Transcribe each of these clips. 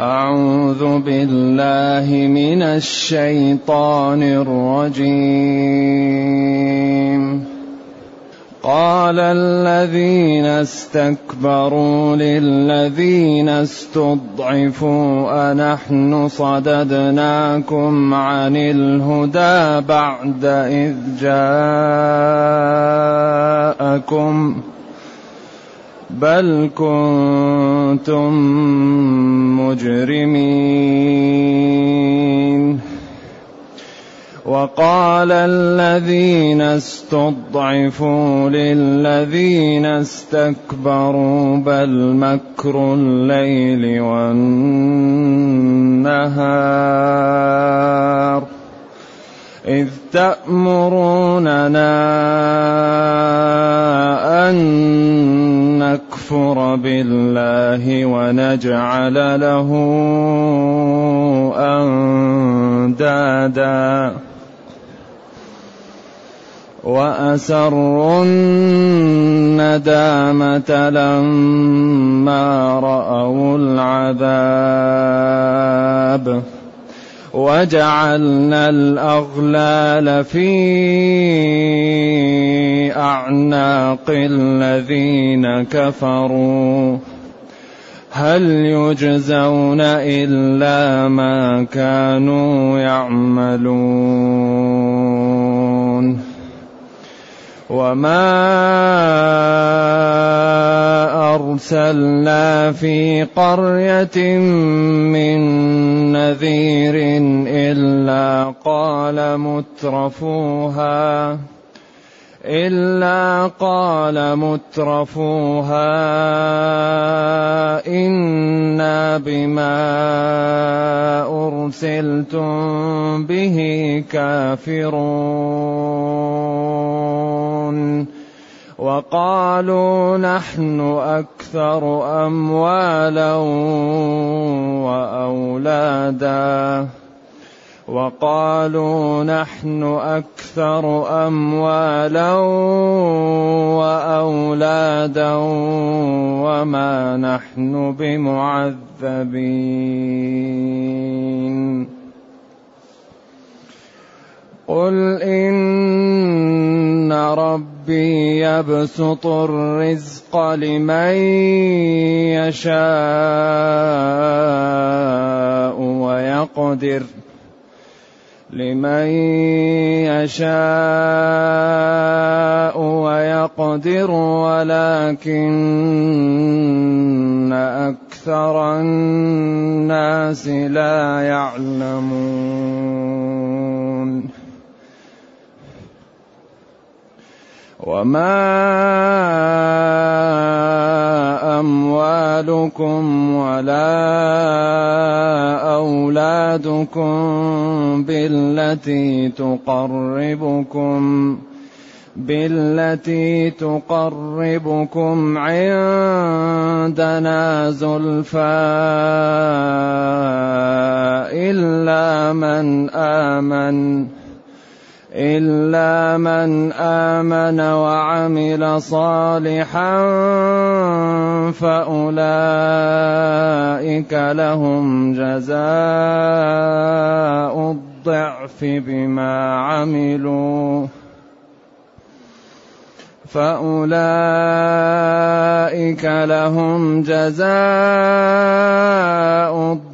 أعوذ بالله من الشيطان الرجيم. قال الذين استكبروا للذين استضعفوا أنحن صددناكم عن الهدى بعد إذ جاءكم ۖ بل كنتم مجرمين. وقال الذين استضعفوا للذين استكبروا بل مكر الليل والنهار. إذ تأمروننا أن نكفر بالله ونجعل له أندادا. وأسروا الندامة لما رأوا العذاب. وجعلنا الأغلال في أعناق الذين كفروا. هل يجزون إلا ما كانوا يعملون؟ وما أرسلنا في قرية من نذير إلا قال مترفوها إلا قال مترفوها إنا بما أرسلتم به كافرون. وقالوا نحن أكثر أموالا وأولادا. وقالوا نحن أكثر أموالا وأولادا وما نحن بمعذبين. قل إن ربي يبسط الرزق لمن يشاء ويقدر ۖ. لمن يشاء ويقدر ولكن أكثر الناس لا يعلمون. وما اموالكم ولا اولادكم بالتي تقربكم بالتي تقربكم عندنا زلفى الا من امن إلا من آمن وعمل صالحا فأولئك لهم جزاء الضعف بما عملوا. فأولئك لهم جزاء الضعف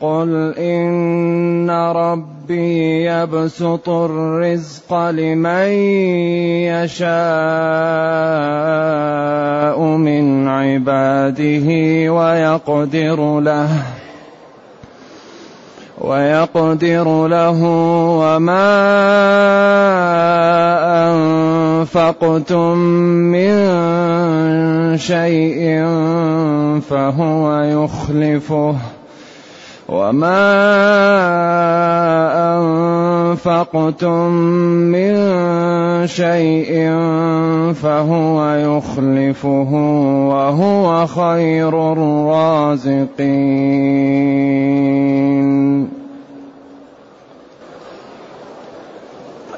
قل إن ربي يبسط الرزق لمن يشاء من عباده ويقدر له. ويقدر له وما أنفقتم من شيء فهو يخلفه. وما أنفقتم من شيء فهو يخلفه وهو خير الرازقين.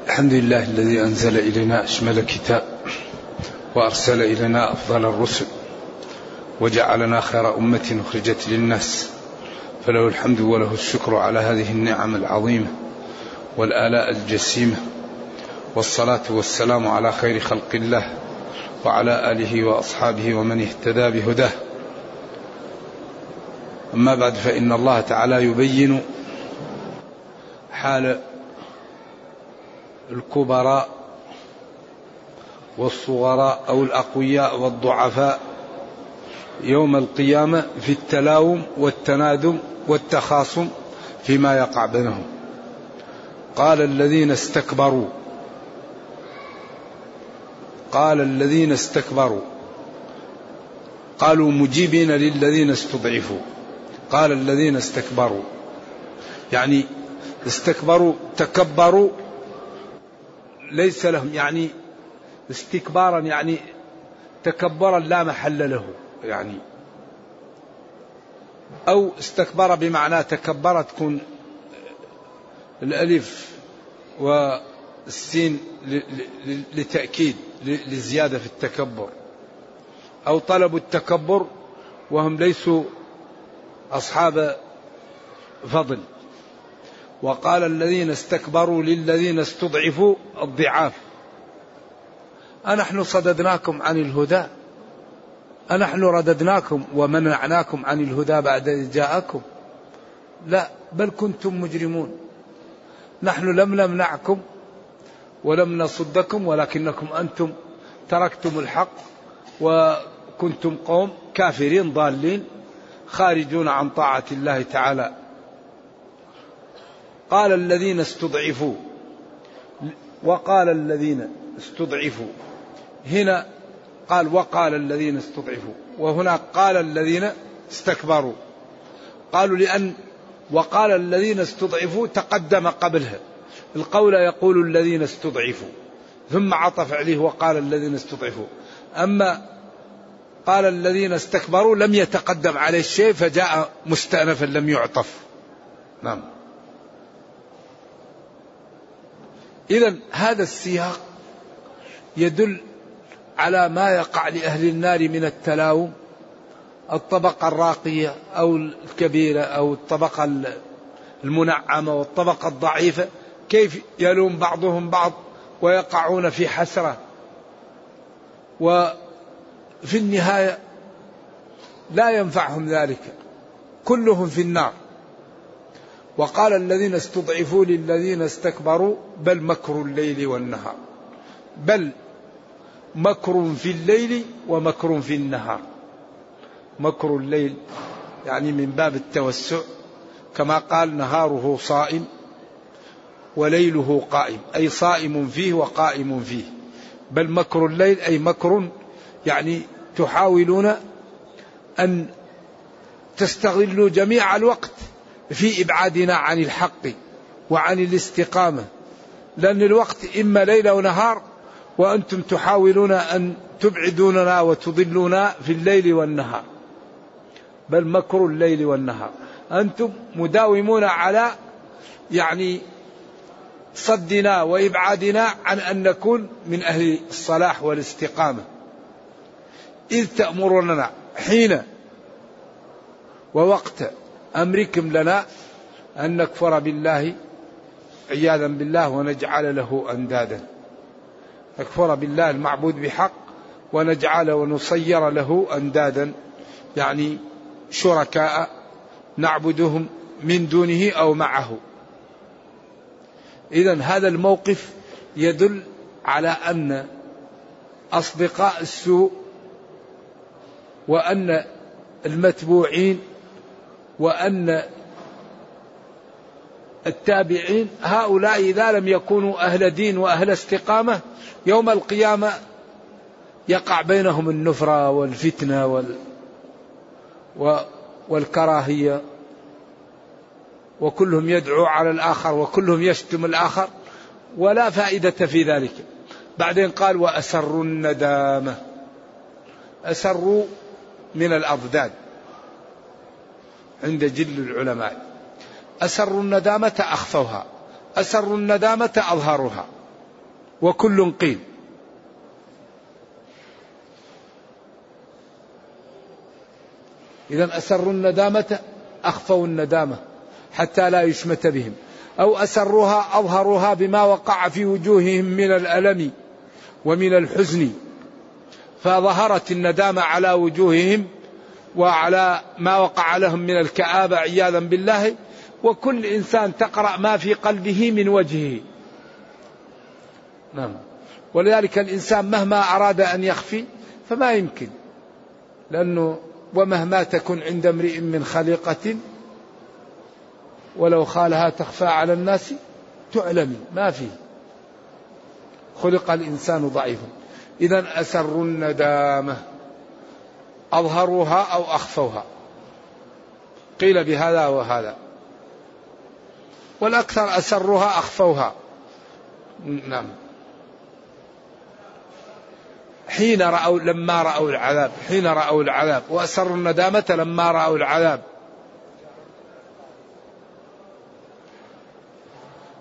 الحمد لله الذي أنزل إلينا أشمل كتاب وأرسل إلينا أفضل الرسل وجعلنا خير أمة أخرجت للناس فله الحمد وله الشكر على هذه النعم العظيمة والآلاء الجسيمة والصلاة والسلام على خير خلق الله وعلى آله وأصحابه ومن اهتدى بهداه. أما بعد فإن الله تعالى يبين حال الكبراء والصغراء أو الأقوياء والضعفاء يوم القيامة في التلاوم والتنادم والتخاصم فيما يقع بينهم. قال الذين استكبروا. قال الذين استكبروا. قالوا مجيبين للذين استضعفوا. قال الذين استكبروا. يعني استكبروا تكبروا ليس لهم يعني استكبارا يعني تكبرا لا محل له يعني أو استكبر بمعنى تكبر تكون الألف والسين لتأكيد لزيادة في التكبر. أو طلبوا التكبر وهم ليسوا أصحاب فضل. وقال الذين استكبروا للذين استضعفوا الضعاف. أنحن صددناكم عن الهدى. أنحن رددناكم ومنعناكم عن الهدى بعد إذ جاءكم. لا بل كنتم مجرمون. نحن لم نمنعكم ولم نصدكم ولكنكم أنتم تركتم الحق وكنتم قوم كافرين ضالين خارجون عن طاعة الله تعالى. قال الذين استضعفوا وقال الذين استضعفوا. هنا قال وقال الذين استضعفوا وهنا قال الذين استكبروا قالوا لأن وقال الذين استضعفوا تقدم قبلها القول يقول الذين استضعفوا ثم عطف عليه وقال الذين استضعفوا أما قال الذين استكبروا لم يتقدم عليه الشيء فجاء مستأنفا لم يعطف نعم إذا هذا السياق يدل على ما يقع لأهل النار من التلاوم الطبقة الراقية أو الكبيرة أو الطبقة المنعمة والطبقة الضعيفة كيف يلوم بعضهم بعض ويقعون في حسرة. وفي النهاية لا ينفعهم ذلك. كلهم في النار. وقال الذين استضعفوا للذين استكبروا بل مكر الليل والنهار. بل مكر في الليل ومكر في النهار. مكر الليل يعني من باب التوسع كما قال نهاره صائم وليله قائم أي صائم فيه وقائم فيه. بل مكر الليل أي مكر يعني تحاولون أن تستغلوا جميع الوقت في إبعادنا عن الحق وعن الاستقامة. لأن الوقت إما ليل ونهار وأنتم تحاولون أن تبعدوننا وتضلونا في الليل والنهار. بل مكر الليل والنهار. أنتم مداومون على يعني صدنا وإبعادنا عن أن نكون من أهل الصلاح والاستقامة. إذ تأمروننا حين ووقت أمركم لنا أن نكفر بالله عياذا بالله ونجعل له أندادا. نكفر بالله المعبود بحق ونجعل ونصير له أندادا. يعني شركاء نعبدهم من دونه أو معه. إذا هذا الموقف يدل على أن أصدقاء السوء وأن المتبوعين وأن التابعين هؤلاء إذا لم يكونوا أهل دين وأهل استقامة يوم القيامة يقع بينهم النفرة والفتنة وال والكراهية. وكلهم يدعو على الآخر وكلهم يشتم الآخر ولا فائدة في ذلك. بعدين قال وأسروا الندامة. أسروا من الأضداد عند جل العلماء. أسروا الندامة أخفوها أسروا الندامة أظهرها وكل قيل. إذا أسروا الندامة أخفوا الندامة حتى لا يشمت بهم. أو أسروها أظهروها بما وقع في وجوههم من الألم ومن الحزن. فظهرت الندامة على وجوههم وعلى ما وقع لهم من الكآبة عياذا بالله. وكل إنسان تقرأ ما في قلبه من وجهه. نعم. ولذلك الإنسان مهما أراد أن يخفي فما يمكن. لأنه ومهما تكن عند امرئ من خليقة ولو خالها تخفى على الناس تعلم ما فيه. خلق الإنسان ضعيفا إذا أسروا الندامة. أظهروها أو أخفوها. قيل بهذا وهذا. والأكثر أسروها أخفوها. نعم. حين رأوا لما رأوا العذاب حين رأوا العذاب وأسروا الندامة لما رأوا العذاب.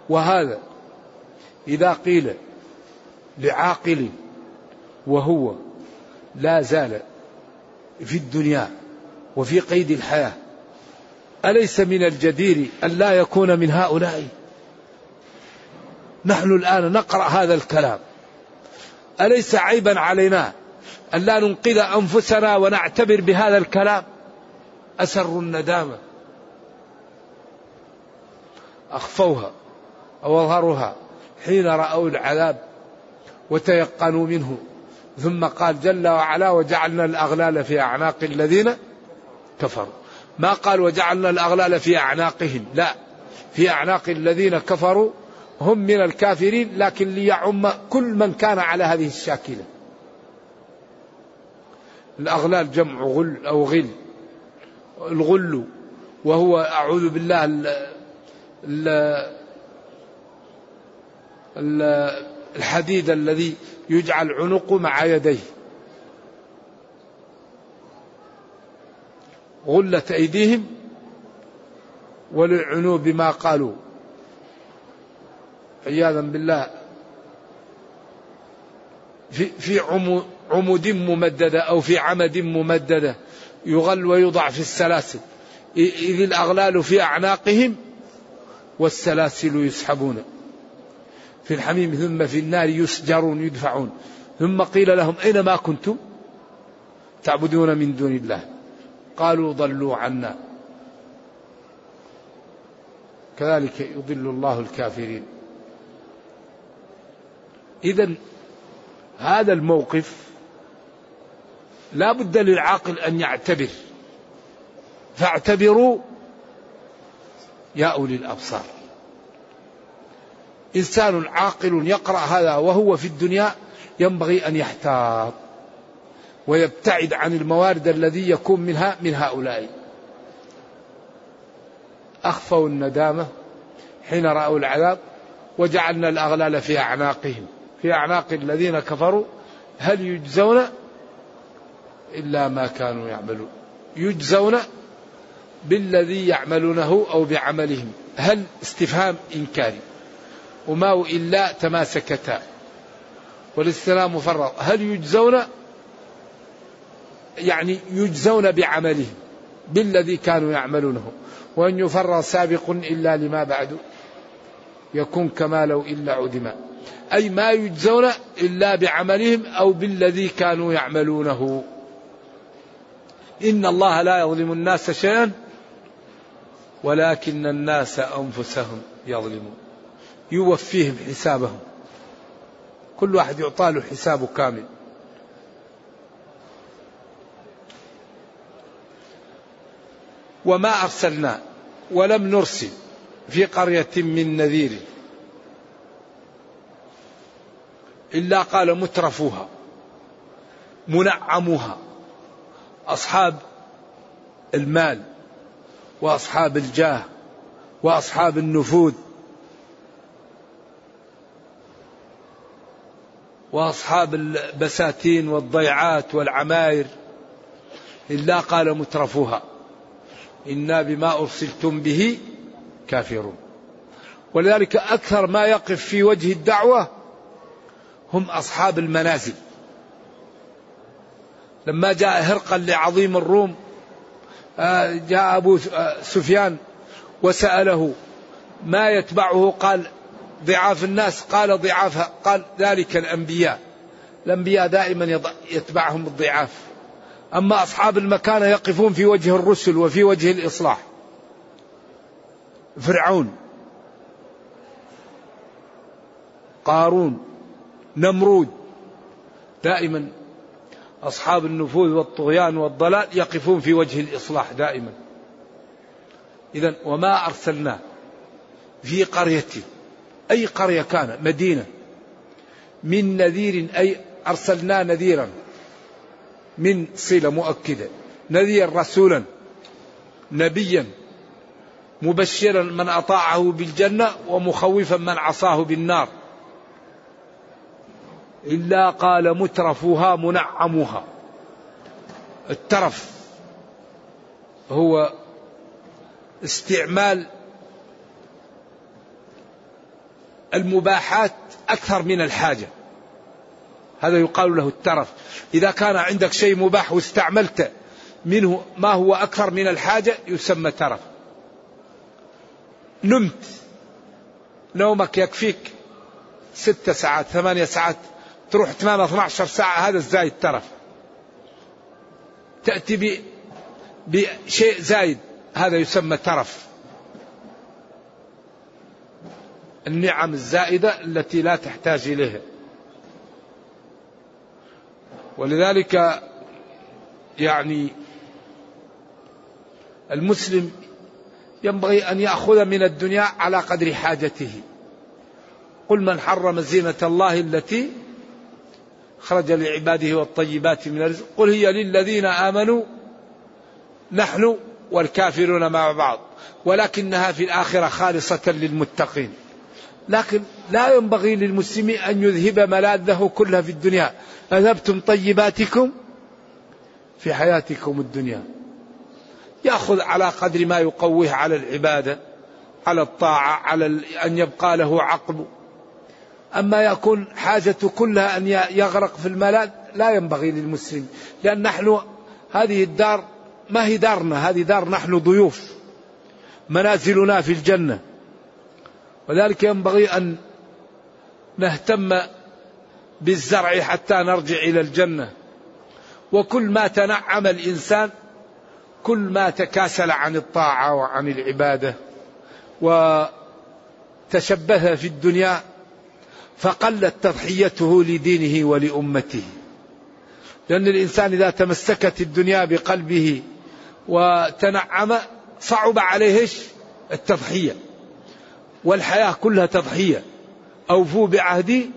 وهذا إذا قيل لعاقل وهو لا زال في الدنيا وفي قيد الحياة أليس من الجدير أن لا يكون من هؤلاء؟ نحن الآن نقرأ هذا الكلام. أليس عيبا علينا أن لا ننقذ أنفسنا ونعتبر بهذا الكلام؟ أسروا الندامة. أخفوها أو حين رأوا العذاب وتيقنوا منه. ثم قال جل وعلا وجعلنا الأغلال في أعناق الذين كفروا. ما قال وجعلنا الأغلال في أعناقهم. لا. في أعناق الذين كفروا هم من الكافرين لكن ليعم كل من كان على هذه الشاكلة. الأغلال جمع غل أو غل. الغل وهو أعوذ بالله ال ال الحديد الذي يجعل عنقه مع يديه. غلت أيديهم ولعنوا بما قالوا. عياذا بالله. في في عمود ممددة أو في عمد ممددة يغل ويوضع في السلاسل. إذ الأغلال في أعناقهم والسلاسل يسحبون. في الحميم ثم في النار يسجرون يدفعون. ثم قيل لهم أين ما كنتم تعبدون من دون الله؟ قالوا ضلوا عنا. كذلك يضل الله الكافرين. إذا هذا الموقف لا بد للعاقل أن يعتبر. فاعتبروا يا أولي الأبصار. إنسان عاقل يقرأ هذا وهو في الدنيا ينبغي أن يحتاط. ويبتعد عن الموارد الذي يكون منها من هؤلاء. أخفوا الندامة حين رأوا العذاب وجعلنا الأغلال في أعناقهم. في أعناق الذين كفروا هل يجزون إلا ما كانوا يعملون؟ يجزون بالذي يعملونه أو بعملهم. هل استفهام إنكاري؟ وما إلا تماسكتا. والاستلام مفرط هل يجزون يعني يجزون بعملهم بالذي كانوا يعملونه. وأن يفر سابق إلا لما بعد يكون كما لو إلا عدما. أي ما يجزون إلا بعملهم أو بالذي كانوا يعملونه. إن الله لا يظلم الناس شيئا ولكن الناس أنفسهم يظلمون. يوفيهم حسابهم. كل واحد يعطى له حسابه كامل. وما أرسلنا ولم نرسل في قرية من نذير إلا قال مترفوها منعموها أصحاب المال وأصحاب الجاه وأصحاب النفوذ وأصحاب البساتين والضيعات والعماير إلا قال مترفوها. إنا بما أرسلتم به كافرون. ولذلك أكثر ما يقف في وجه الدعوة هم أصحاب المنازل. لما جاء هرقل لعظيم الروم آه، جاء أبو آه، سفيان وسأله ما يتبعه؟ قال ضعاف الناس. قال ضعافها قال ذلك الأنبياء. الأنبياء دائما يتبعهم الضعاف. أما أصحاب المكانة يقفون في وجه الرسل وفي وجه الإصلاح. فرعون قارون نمرود دائما أصحاب النفوذ والطغيان والضلال يقفون في وجه الإصلاح دائما. إذا وما أرسلنا في قرية أي قرية كان؟ مدينة. من نذير أي أرسلنا نذيرا. من صلة مؤكدة. نذير رسولا نبيا مبشرا من أطاعه بالجنة ومخوفا من عصاه بالنار. إلا قال مترفوها منعموها. الترف هو استعمال المباحات أكثر من الحاجة. هذا يقال له الترف. إذا كان عندك شيء مباح واستعملت منه ما هو أكثر من الحاجة يسمى ترف. نمت. نومك يكفيك ست ساعات ثمانية ساعات. تروح تنام 12 ساعة هذا الزايد ترف. تأتي بشيء زايد هذا يسمى ترف. النعم الزائدة التي لا تحتاج إليها. ولذلك يعني المسلم ينبغي أن يأخذ من الدنيا على قدر حاجته. قل من حرم زينة الله التي خرج لعباده والطيبات من الرزق. قل هي للذين آمنوا نحن والكافرون مع بعض ولكنها في الآخرة خالصة للمتقين. لكن لا ينبغي للمسلم أن يذهب ملاذه كلها في الدنيا. أذهبتم طيباتكم في حياتكم الدنيا. يأخذ على قدر ما يقويه على العبادة على الطاعة على أن يبقى له عقل أما يكون حاجته كلها أن يغرق في الملاذ لا ينبغي للمسلم لأن نحن هذه الدار ما هي دارنا؟ هذه دار نحن ضيوف منازلنا في الجنة. وذلك ينبغي أن نهتم بالزرع حتى نرجع إلى الجنة. وكل ما تنعم الإنسان كل ما تكاسل عن الطاعة وعن العبادة وتشبه في الدنيا فقلت تضحيته لدينه ولأمته. لأن الإنسان إذا تمسكت الدنيا بقلبه وتنعم صعب عليه التضحية. والحياة كلها تضحية. أوفوا بعهدي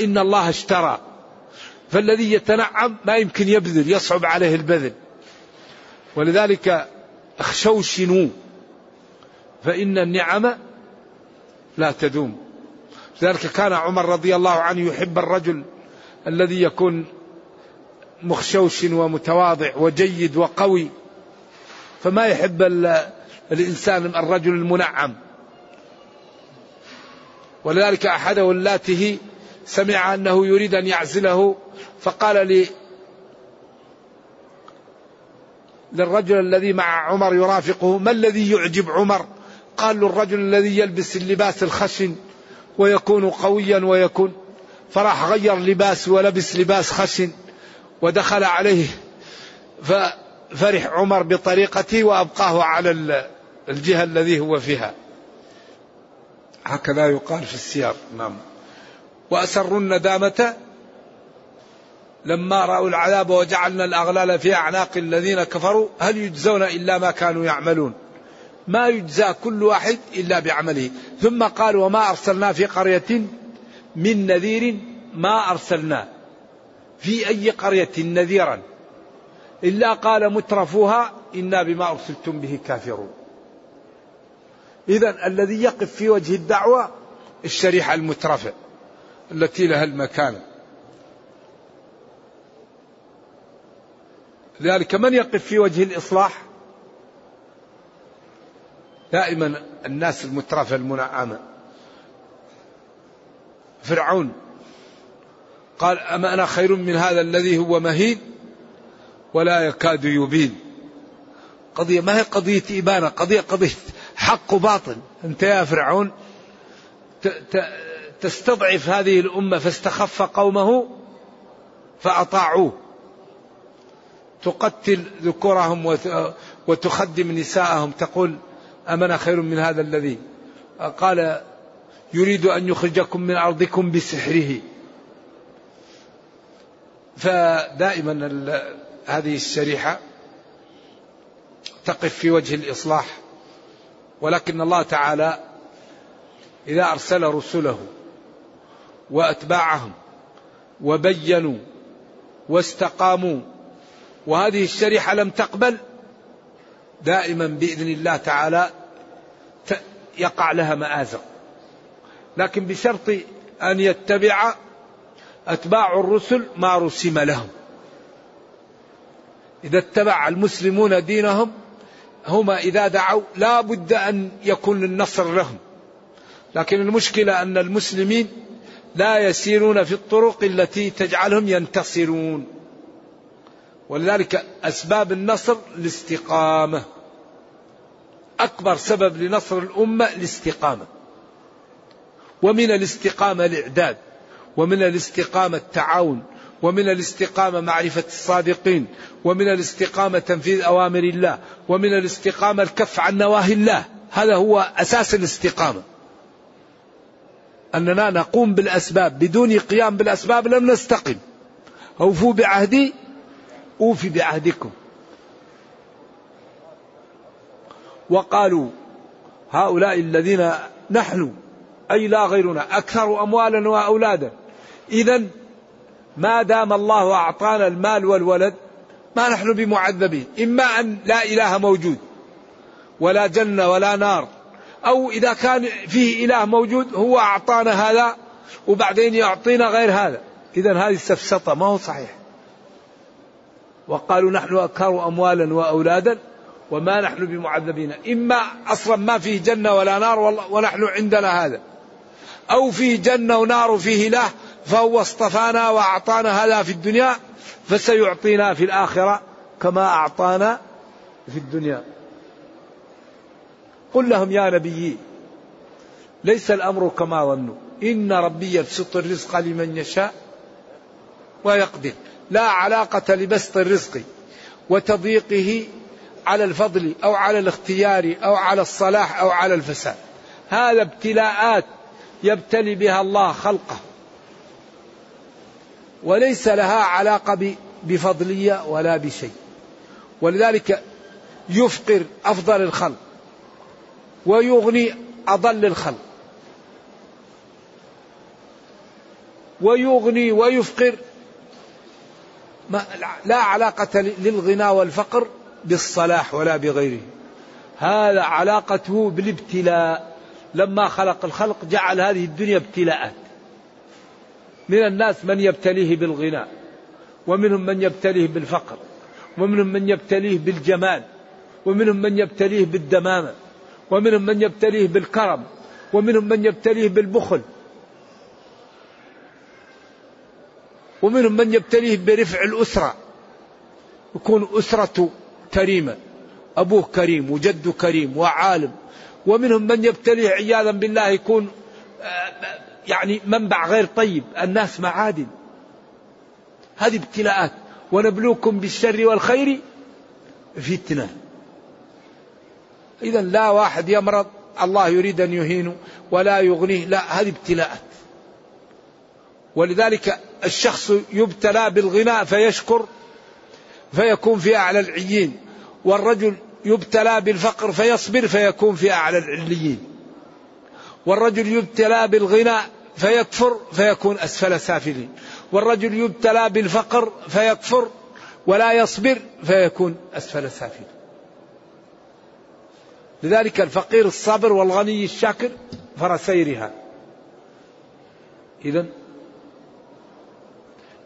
إن الله اشترى. فالذي يتنعم ما يمكن يبذل يصعب عليه البذل. ولذلك اخشوشنوا فإن النعم لا تدوم. لذلك كان عمر رضي الله عنه يحب الرجل الذي يكون مخشوش ومتواضع وجيد وقوي. فما يحب الإنسان الرجل المنعم. ولذلك أحد ولاته سمع أنه يريد أن يعزله فقال لي للرجل الذي مع عمر يرافقه ما الذي يعجب عمر؟ قال له الرجل الذي يلبس اللباس الخشن ويكون قويا ويكون. فراح غير لباس ولبس لباس خشن ودخل عليه ففرح عمر بطريقته وأبقاه على الجهة الذي هو فيها. هكذا يقال في السياق. نعم. وأسروا الندامة لما رأوا العذاب وجعلنا الأغلال في أعناق الذين كفروا. هل يجزون إلا ما كانوا يعملون؟ ما يجزى كل واحد إلا بعمله. ثم قال وما أرسلنا في قرية من نذير ما أرسلنا في أي قرية نذيرا. إلا قال مترفوها إنا بما أرسلتم به كافرون. إذا الذي يقف في وجه الدعوة الشريحة المترفة التي لها المكانة لذلك من يقف في وجه الإصلاح؟ دائما الناس المترفة المنعمة فرعون قال أما أنا خير من هذا الذي هو مهين ولا يكاد يبين. قضية ما هي قضية إبانة قضية قضية حق وباطل. أنت يا فرعون تستضعف هذه الأمة فاستخف قومه فأطاعوه. تقتل ذكورهم وتخدم نساءهم. تقول أمنا خير من هذا الذي؟ قال يريد أن يخرجكم من أرضكم بسحره. فدائما هذه الشريحة تقف في وجه الإصلاح. ولكن الله تعالى إذا أرسل رسله وأتباعهم وبينوا واستقاموا. وهذه الشريحة لم تقبل. دائما بإذن الله تعالى يقع لها مآزق. لكن بشرط أن يتبع أتباع الرسل ما رسم لهم. إذا اتبع المسلمون دينهم هم إذا دعوا لا بد أن يكون النصر لهم. لكن المشكلة أن المسلمين لا يسيرون في الطرق التي تجعلهم ينتصرون. ولذلك أسباب النصر الاستقامة. أكبر سبب لنصر الأمة الاستقامة. ومن الاستقامة الإعداد ومن الاستقامة التعاون ومن الاستقامة معرفة الصادقين ومن الاستقامة تنفيذ أوامر الله ومن الاستقامة الكف عن نواهي الله. هذا هو أساس الاستقامة. أننا نقوم بالأسباب بدون قيام بالأسباب لم نستقم. أوفوا بعهدي أوفي بعهدكم. وقالوا هؤلاء الذين نحن أي لا غيرنا أكثر أموالا وأولادا. إذا ما دام الله أعطانا المال والولد ما نحن بمعذبين. إما أن لا إله موجود ولا جنة ولا نار أو إذا كان فيه إله موجود هو أعطانا هذا وبعدين يعطينا غير هذا. إذا هذه السفسطة ما هو صحيح. وقالوا نحن أكثر أموالا وأولادا وما نحن بمعذبين. إما أصلا ما فيه جنة ولا نار ونحن عندنا هذا. أو فيه جنة ونار وفيه إله فهو اصطفانا وأعطانا هذا في الدنيا فسيعطينا في الآخرة كما أعطانا في الدنيا. قل لهم يا نبي ليس الأمر كما ظنوا. إن ربي يبسط الرزق لمن يشاء ويقدر. لا علاقة لبسط الرزق وتضييقه على الفضل أو على الاختيار أو على الصلاح أو على الفساد. هذا ابتلاءات يبتلي بها الله خلقه. وليس لها علاقة بفضلية ولا بشيء. ولذلك يفقر أفضل الخلق. ويغني أضل الخلق. ويغني ويفقر. لا علاقة للغنى والفقر بالصلاح ولا بغيره. هذا علاقته بالابتلاء. لما خلق الخلق جعل هذه الدنيا ابتلاءات من الناس من يبتليه بالغنى ومنهم من يبتليه بالفقر ومنهم من يبتليه بالجمال ومنهم من يبتليه بالدمامة. ومنهم من يبتليه بالكرم ومنهم من يبتليه بالبخل. ومنهم من يبتليه برفع الأسرة. يكون أسرة كريمة. أبوه كريم وجده كريم وعالم. ومنهم من يبتليه عياذا بالله يكون آه، يعني منبع غير طيب. الناس معادن. هذه ابتلاءات. ونبلوكم بالشر والخير فتنة. إذا لا واحد يمرض الله يريد أن يهينه ولا يغنيه لا هذه ابتلاءات ولذلك الشخص يبتلى بالغناء فيشكر فيكون في أعلى العيين. والرجل يبتلى بالفقر فيصبر فيكون في أعلى العليين. والرجل يبتلى بالغنى فيكفر فيكون أسفل سافلين. والرجل يبتلى بالفقر فيكفر ولا يصبر فيكون أسفل سافل لذلك الفقير الصابر والغني الشاكر فرسيرها. إذا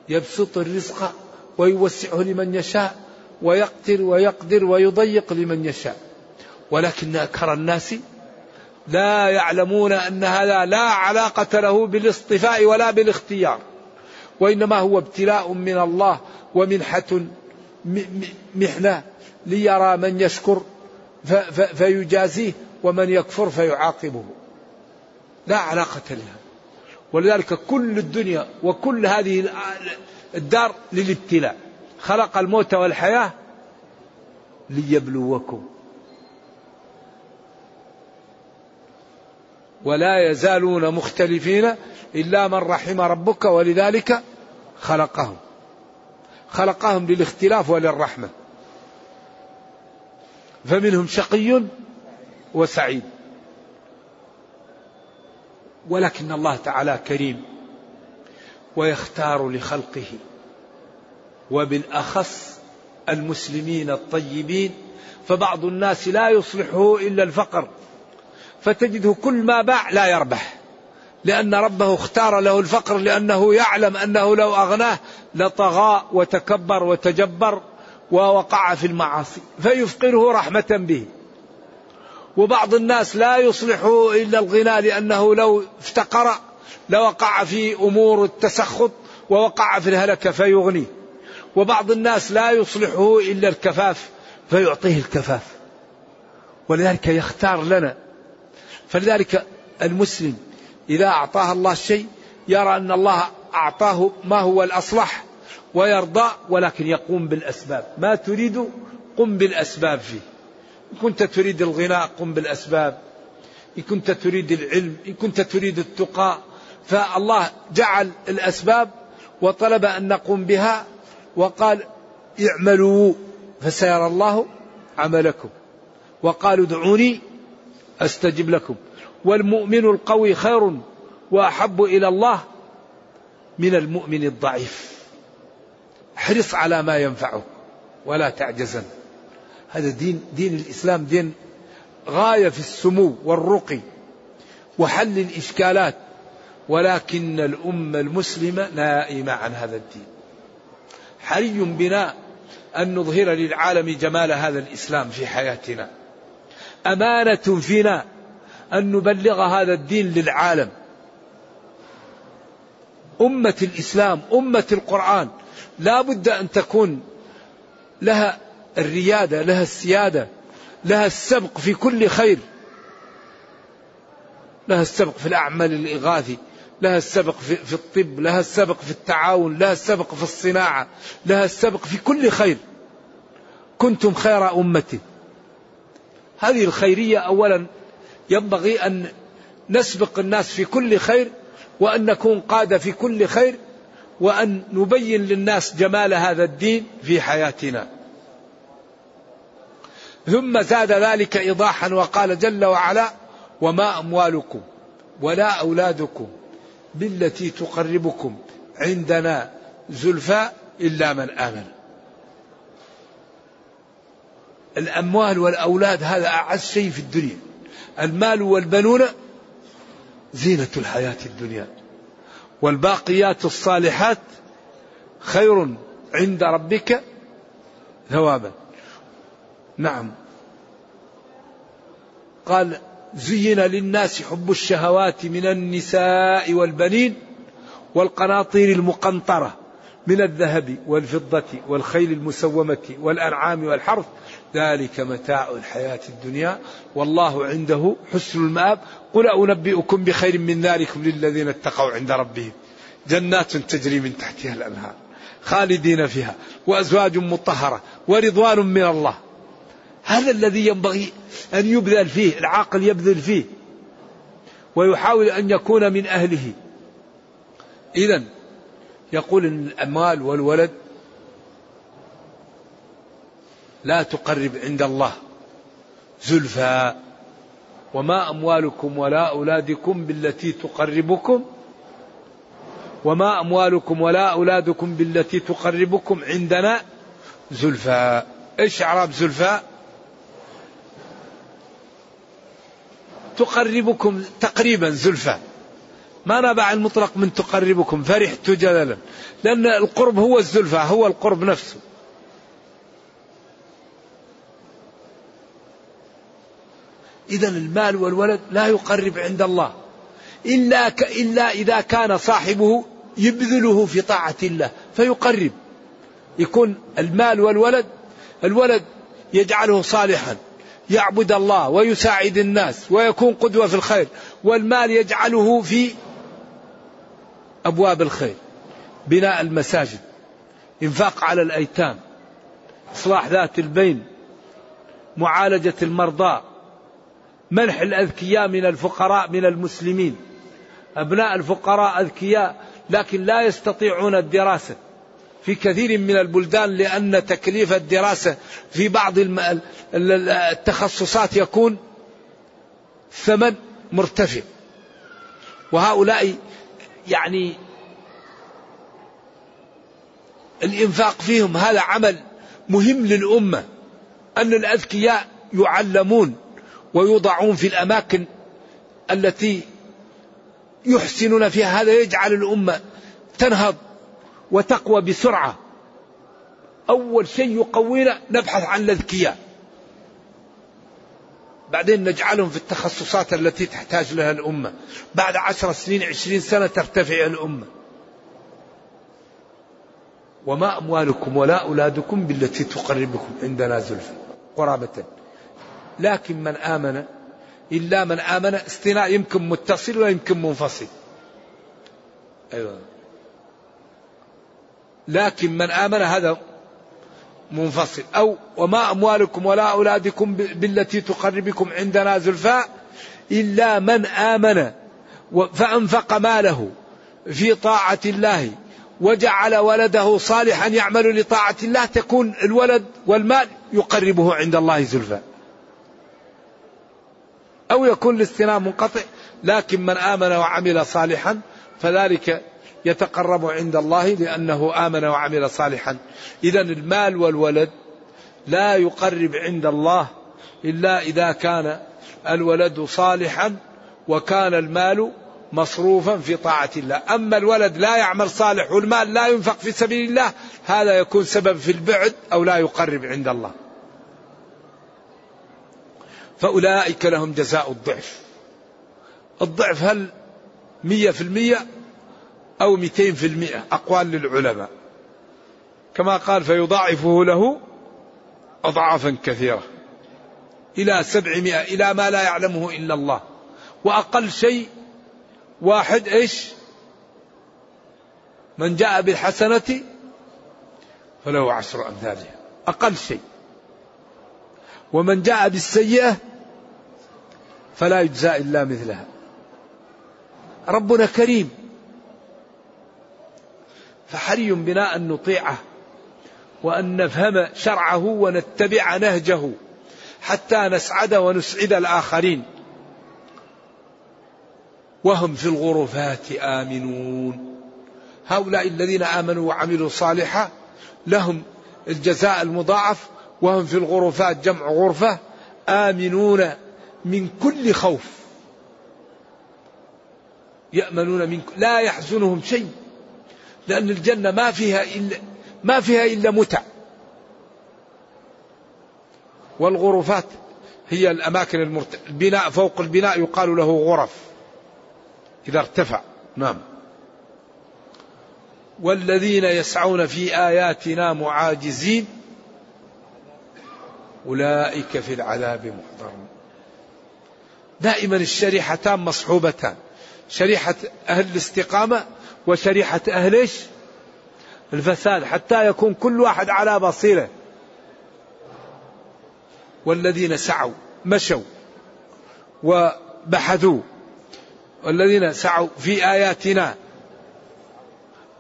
يبسط الرزق ويوسعه لمن يشاء ويقتر ويقدر ويضيق لمن يشاء. ولكن أكثر الناس لا يعلمون أن هذا لا علاقة له بالاصطفاء ولا بالاختيار. وإنما هو ابتلاء من الله ومنحة محنة ليرى من يشكر فيجازيه ومن يكفر فيعاقبه. لا علاقة لها. ولذلك كل الدنيا وكل هذه الدار للابتلاء. خلق الموت والحياة ليبلوكم. ولا يزالون مختلفين إلا من رحم ربك ولذلك خلقهم. خلقهم للاختلاف وللرحمة. فمنهم شقي وسعيد. ولكن الله تعالى كريم ويختار لخلقه وبالاخص المسلمين الطيبين فبعض الناس لا يصلحه إلا الفقر فتجده كل ما باع لا يربح لأن ربه اختار له الفقر لأنه يعلم أنه لو أغناه لطغى وتكبر وتجبر ووقع في المعاصي فيفقره رحمة به. وبعض الناس لا يصلحه إلا الغنى لأنه لو افتقر لوقع في أمور التسخط ووقع في الهلكه فيغنيه. وبعض الناس لا يصلحه إلا الكفاف فيعطيه الكفاف. ولذلك يختار لنا. فلذلك المسلم إذا أعطاه الله شيء يرى أن الله أعطاه ما هو الأصلح ويرضى ولكن يقوم بالأسباب. ما تريد قم بالأسباب فيه. إن كنت تريد الغناء قم بالأسباب. إن كنت تريد العلم إن كنت تريد التقى. فالله جعل الأسباب وطلب أن نقوم بها وقال اعملوا فسيرى الله عملكم. وقالوا ادعوني أستجب لكم. والمؤمن القوي خير وأحب إلى الله من المؤمن الضعيف. احرص على ما ينفعك ولا تعجزن. هذا دين دين الإسلام دين غاية في السمو والرقي وحل الإشكالات. ولكن الأمة المسلمة نائمة عن هذا الدين. حري بنا أن نظهر للعالم جمال هذا الإسلام في حياتنا. أمانة فينا أن نبلغ هذا الدين للعالم. أمة الإسلام أمة القرآن لا بد أن تكون لها الريادة لها السيادة لها السبق في كل خير. لها السبق في الأعمال الإغاثي لها السبق في, الطب لها السبق في التعاون لها السبق في الصناعة لها السبق في كل خير. كنتم خير أمة هذه الخيرية أولا ينبغي أن نسبق الناس في كل خير وأن نكون قادة في كل خير وأن نبين للناس جمال هذا الدين في حياتنا. ثم زاد ذلك إيضاحا وقال جل وعلا وما أموالكم ولا أولادكم بالتي تقربكم عندنا زلفى إلا من آمن. الأموال والأولاد هذا أعز شيء في الدنيا. المال والبنون زينة الحياة الدنيا. والباقيات الصالحات خير عند ربك ثوابا. نعم. قال زين للناس حب الشهوات من النساء والبنين والقناطير المقنطرة من الذهب والفضة والخيل المسومة والأنعام والحرث. ذلك متاع الحياة الدنيا. والله عنده حسن المآب. قل أنبئكم بخير من ذلكم للذين اتقوا عند ربهم. جنات تجري من تحتها الأنهار خالدين فيها وأزواج مطهرة ورضوان من الله. هذا الذي ينبغي أن يبذل فيه العاقل يبذل فيه ويحاول أن يكون من أهله. إذا يقول الأموال والولد لا تقرب عند الله زلفى. وما أموالكم ولا أولادكم بالتي تقربكم وما أموالكم ولا أولادكم بالتي تقربكم عندنا زلفى. إيش أعراب زلفى؟ تقربكم تقريبا زلفى. ما نبع المطلق من تقربكم فرحت جللا لأن القرب هو الزلفى هو القرب نفسه. إذا المال والولد لا يقرب عند الله إلا. إلا إذا كان صاحبه يبذله في طاعة الله فيقرب يكون المال والولد الولد يجعله صالحا يعبد الله ويساعد الناس ويكون قدوة في الخير والمال يجعله في أبواب الخير بناء المساجد إنفاق على الأيتام إصلاح ذات البين معالجة المرضى منح الأذكياء من الفقراء من المسلمين. أبناء الفقراء أذكياء لكن لا يستطيعون الدراسة. في كثير من البلدان لأن تكليف الدراسة في بعض التخصصات يكون ثمن مرتفع. وهؤلاء يعني الإنفاق فيهم هذا عمل مهم للأمة أن الأذكياء يعلمون. ويوضعون في الأماكن التي يحسنون فيها. هذا يجعل الأمة تنهض وتقوى بسرعة. أول شيء يقوينا نبحث عن الأذكياء. بعدين نجعلهم في التخصصات التي تحتاج لها الأمة. بعد عشر سنين عشرين سنة ترتفع الأمة. وما أموالكم ولا أولادكم بالتي تقربكم عندنا زلفى. قرابة. لكن من آمن إلا من آمن استثناء يمكن متصل ويمكن منفصل. أيوة. لكن من آمن هذا منفصل. أو وما أموالكم ولا أولادكم بالتي تقربكم عندنا زلفى إلا من آمن فأنفق ماله في طاعة الله وجعل ولده صالحا يعمل لطاعة الله تكون الولد والمال يقربه عند الله زلفى. أو يكون الاستناء منقطع لكن من آمن وعمل صالحا فذلك يتقرب عند الله لأنه آمن وعمل صالحا. إذا المال والولد لا يقرب عند الله إلا إذا كان الولد صالحا وكان المال مصروفا في طاعة الله. أما الولد لا يعمل صالح والمال لا ينفق في سبيل الله هذا يكون سبب في البعد أو لا يقرب عند الله. فأولئك لهم جزاء الضعف. الضعف هل مية في المية أو مئتين في المئة أقوال للعلماء. كما قال فيضاعفه له أضعافا كثيرة. إلى سبعمائة إلى ما لا يعلمه إلا الله. وأقل شيء واحد إيش؟ من جاء بالحسنة فله عشر أمثالها. أقل شيء. ومن جاء بالسيئة فلا يجزى إلا مثلها. ربنا كريم. فحري بنا أن نطيعه وأن نفهم شرعه ونتبع نهجه حتى نسعد ونسعد الآخرين. وهم في الغرفات آمنون. هؤلاء الذين آمنوا وعملوا الصالحات لهم الجزاء المضاعف وهم في الغرفات جمع غرفة آمنون من كل خوف. يأمنون من لا يحزنهم شيء لأن الجنة ما فيها إلا ما فيها إلا متع. والغرفات هي الأماكن المرت... البناء فوق البناء يقال له غرف. إذا ارتفع نعم. والذين يسعون في آياتنا معاجزين أولئك في العذاب محضرون. دائما الشريحتان مصحوبتان. شريحة أهل الاستقامة وشريحة أهل إيش؟ الفساد حتى يكون كل واحد على بصيرة. والذين سعوا مشوا وبحثوا. والذين سعوا في آياتنا.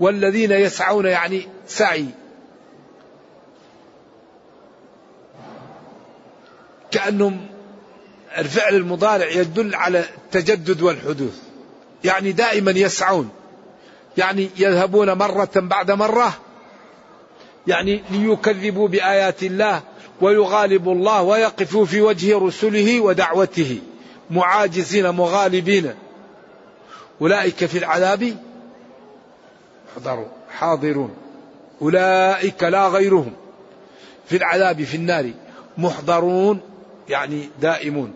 والذين يسعون يعني سعي. كأنهم الفعل المضارع يدل على التجدد والحدوث. يعني دائما يسعون. يعني يذهبون مرة بعد مرة. يعني ليكذبوا بآيات الله ويغالبوا الله ويقفوا في وجه رسله ودعوته. معاجزين مغالبين. أولئك في العذاب حضروا حاضرون. أولئك لا غيرهم. في العذاب في النار محضرون. يعني دائمون.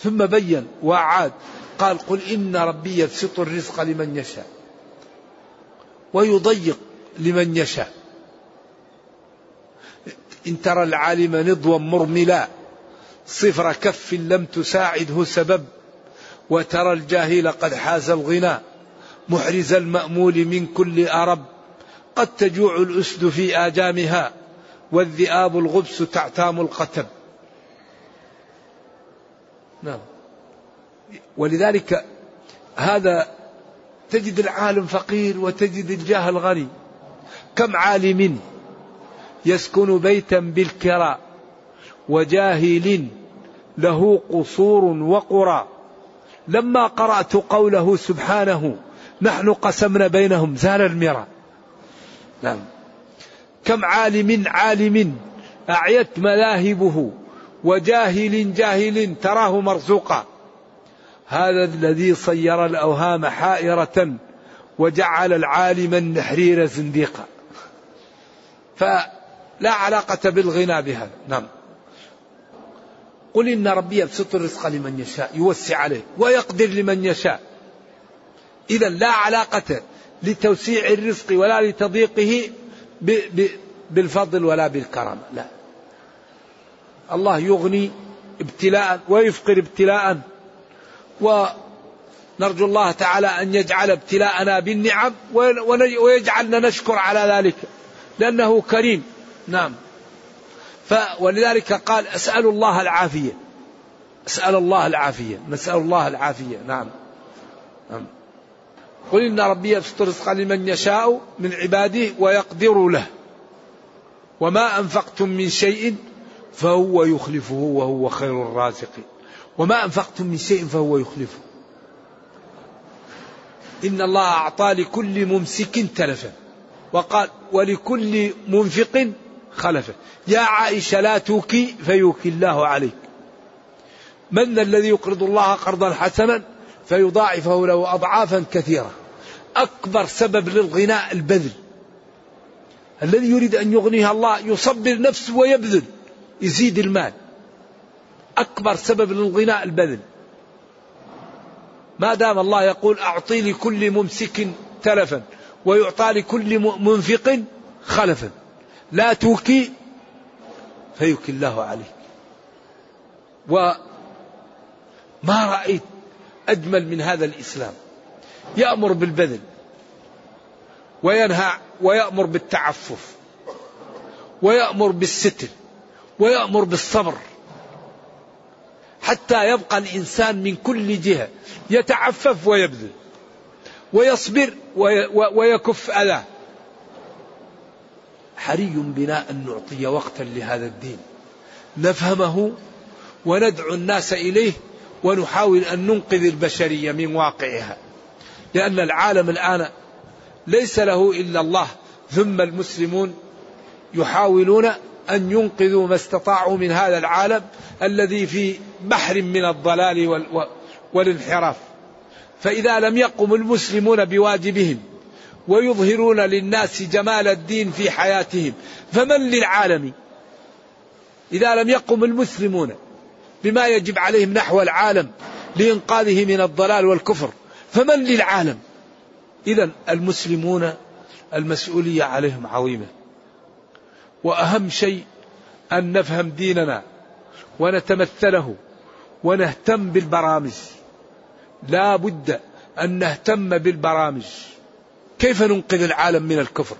ثم بين وأعاد قال قل إن ربي يبسط الرزق لمن يشاء ويضيق لمن يشاء. إن ترى العالم نضوا مرملا صفر كف لم تساعده سبب وترى الجاهل قد حاز الغنى محرز المأمول من كل أرب قد تجوع الأسد في آجامها. والذئاب الغبس تعتام القتب نعم. ولذلك هذا تجد العالم فقير وتجد الجاهل غني كم عالم يسكن بيتا بالكراء وجاهل له قصور وقرى. لما قرأت قوله سبحانه نحن قسمنا بينهم زال المرى. نعم. كم عالم عالم أعيت مذاهبه وجاهل جاهل تراه مرزوقا. هذا الذي صير الأوهام حائرة وجعل العالم النحرير زنديقا. فلا علاقة بالغنى بهذا نعم. قل إن ربي يبسط الرزق لمن يشاء يوسع عليه ويقدر لمن يشاء. إذا لا علاقة لتوسيع الرزق ولا لتضييقه بالفضل ولا بالكرم لا. الله يغني ابتلاء ويفقر ابتلاء. ونرجو الله تعالى أن يجعل ابتلاءنا بالنعم ويجعلنا نشكر على ذلك. لأنه كريم. نعم. ولذلك قال أسأل الله العافية. أسأل الله العافية. نسأل الله العافية. نعم. قل إن ربي يبسط الرزق لمن يشاء من عباده ويقدر له. وما أنفقتم من شيء فهو يخلفه وهو خير الرازقين. وما أنفقتم من شيء فهو يخلفه. إن الله أعطى لكل ممسك تلفا. وقال ولكل منفق خلفا. يا عائشة لا توكي فيوكي الله عليك. من الذي يقرض الله قرضا حسنا؟ فيضاعفه له أضعافا كثيرة. أكبر سبب للغنى البذل. الذي يريد أن يغنيه الله يصبر نفسه ويبذل يزيد المال. أكبر سبب للغنى البذل. ما دام الله يقول أعطي لكل ممسك تلفا ويعطى لكل منفق خلفا. لا توكي فيكي الله عليك. وما رأيت أجمل من هذا الإسلام. يأمر بالبذل. وينهى ويأمر بالتعفف. ويأمر بالستر. ويأمر بالصبر. حتى يبقى الإنسان من كل جهة. يتعفف ويبذل. ويصبر ويكف أذاه حري بنا أن نعطي وقتا لهذا الدين. نفهمه وندعو الناس إليه ونحاول أن ننقذ البشرية من واقعها. لأن العالم الآن ليس له إلا الله ثم المسلمون يحاولون أن ينقذوا ما استطاعوا من هذا العالم الذي في بحر من الضلال والانحراف. فإذا لم يقم المسلمون بواجبهم ويظهرون للناس جمال الدين في حياتهم فمن للعالم؟ إذا لم يقم المسلمون بما يجب عليهم نحو العالم لإنقاذه من الضلال والكفر. فمن للعالم؟ إذا المسلمون المسؤولية عليهم عظيمة. وأهم شيء أن نفهم ديننا ونتمثله ونهتم بالبرامج. لا بد أن نهتم بالبرامج. كيف ننقذ العالم من الكفر؟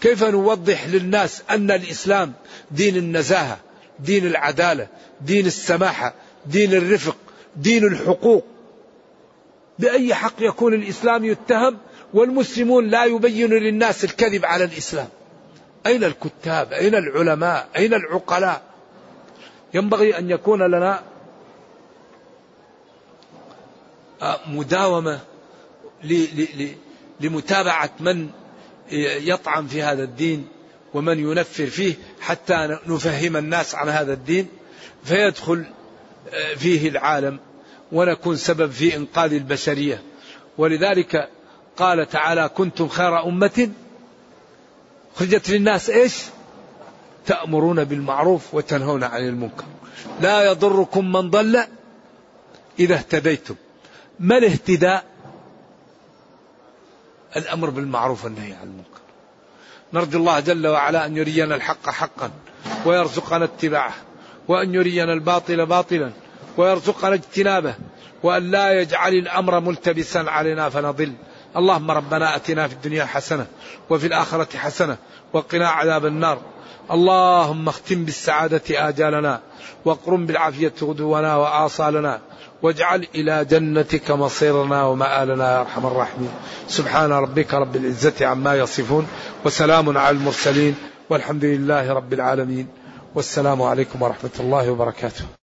كيف نوضح للناس أن الإسلام دين النزاهة؟ دين العدالة دين السماحة دين الرفق دين الحقوق. بأي حق يكون الإسلام يتهم والمسلمون لا يبين للناس الكذب على الإسلام؟ أين الكتاب؟ أين العلماء؟ أين العقلاء؟ ينبغي أن يكون لنا مداومة لمتابعة من يطعن في هذا الدين. ومن ينفر فيه حتى نفهم الناس عن هذا الدين فيدخل آه، فيه العالم ونكون سبب في إنقاذ البشرية. ولذلك قال تعالى كنتم خير أمة خرجت للناس إيش؟ تأمرون بالمعروف وتنهون عن المنكر. لا يضركم من ضل إذا اهتديتم. ما الاهتداء؟ الأمر بالمعروف والنهي عن المنكر. نرجو الله جل وعلا أن يرينا الحق حقا ويرزقنا اتباعه وأن يرينا الباطل باطلا ويرزقنا اجتنابه وأن لا يجعل الأمر ملتبسا علينا فنضل. اللهم ربنا أتنا في الدنيا حسنة وفي الآخرة حسنة وقنا عذاب النار. اللهم اختم بالسعادة آجالنا واقرم بالعافية غدونا وآصالنا واجعل إلى جنتك مصيرنا ومآلنا يا أرحم الراحمين. سبحان ربك رب العزة عما يصفون وسلام على المرسلين والحمد لله رب العالمين. والسلام عليكم ورحمة الله وبركاته.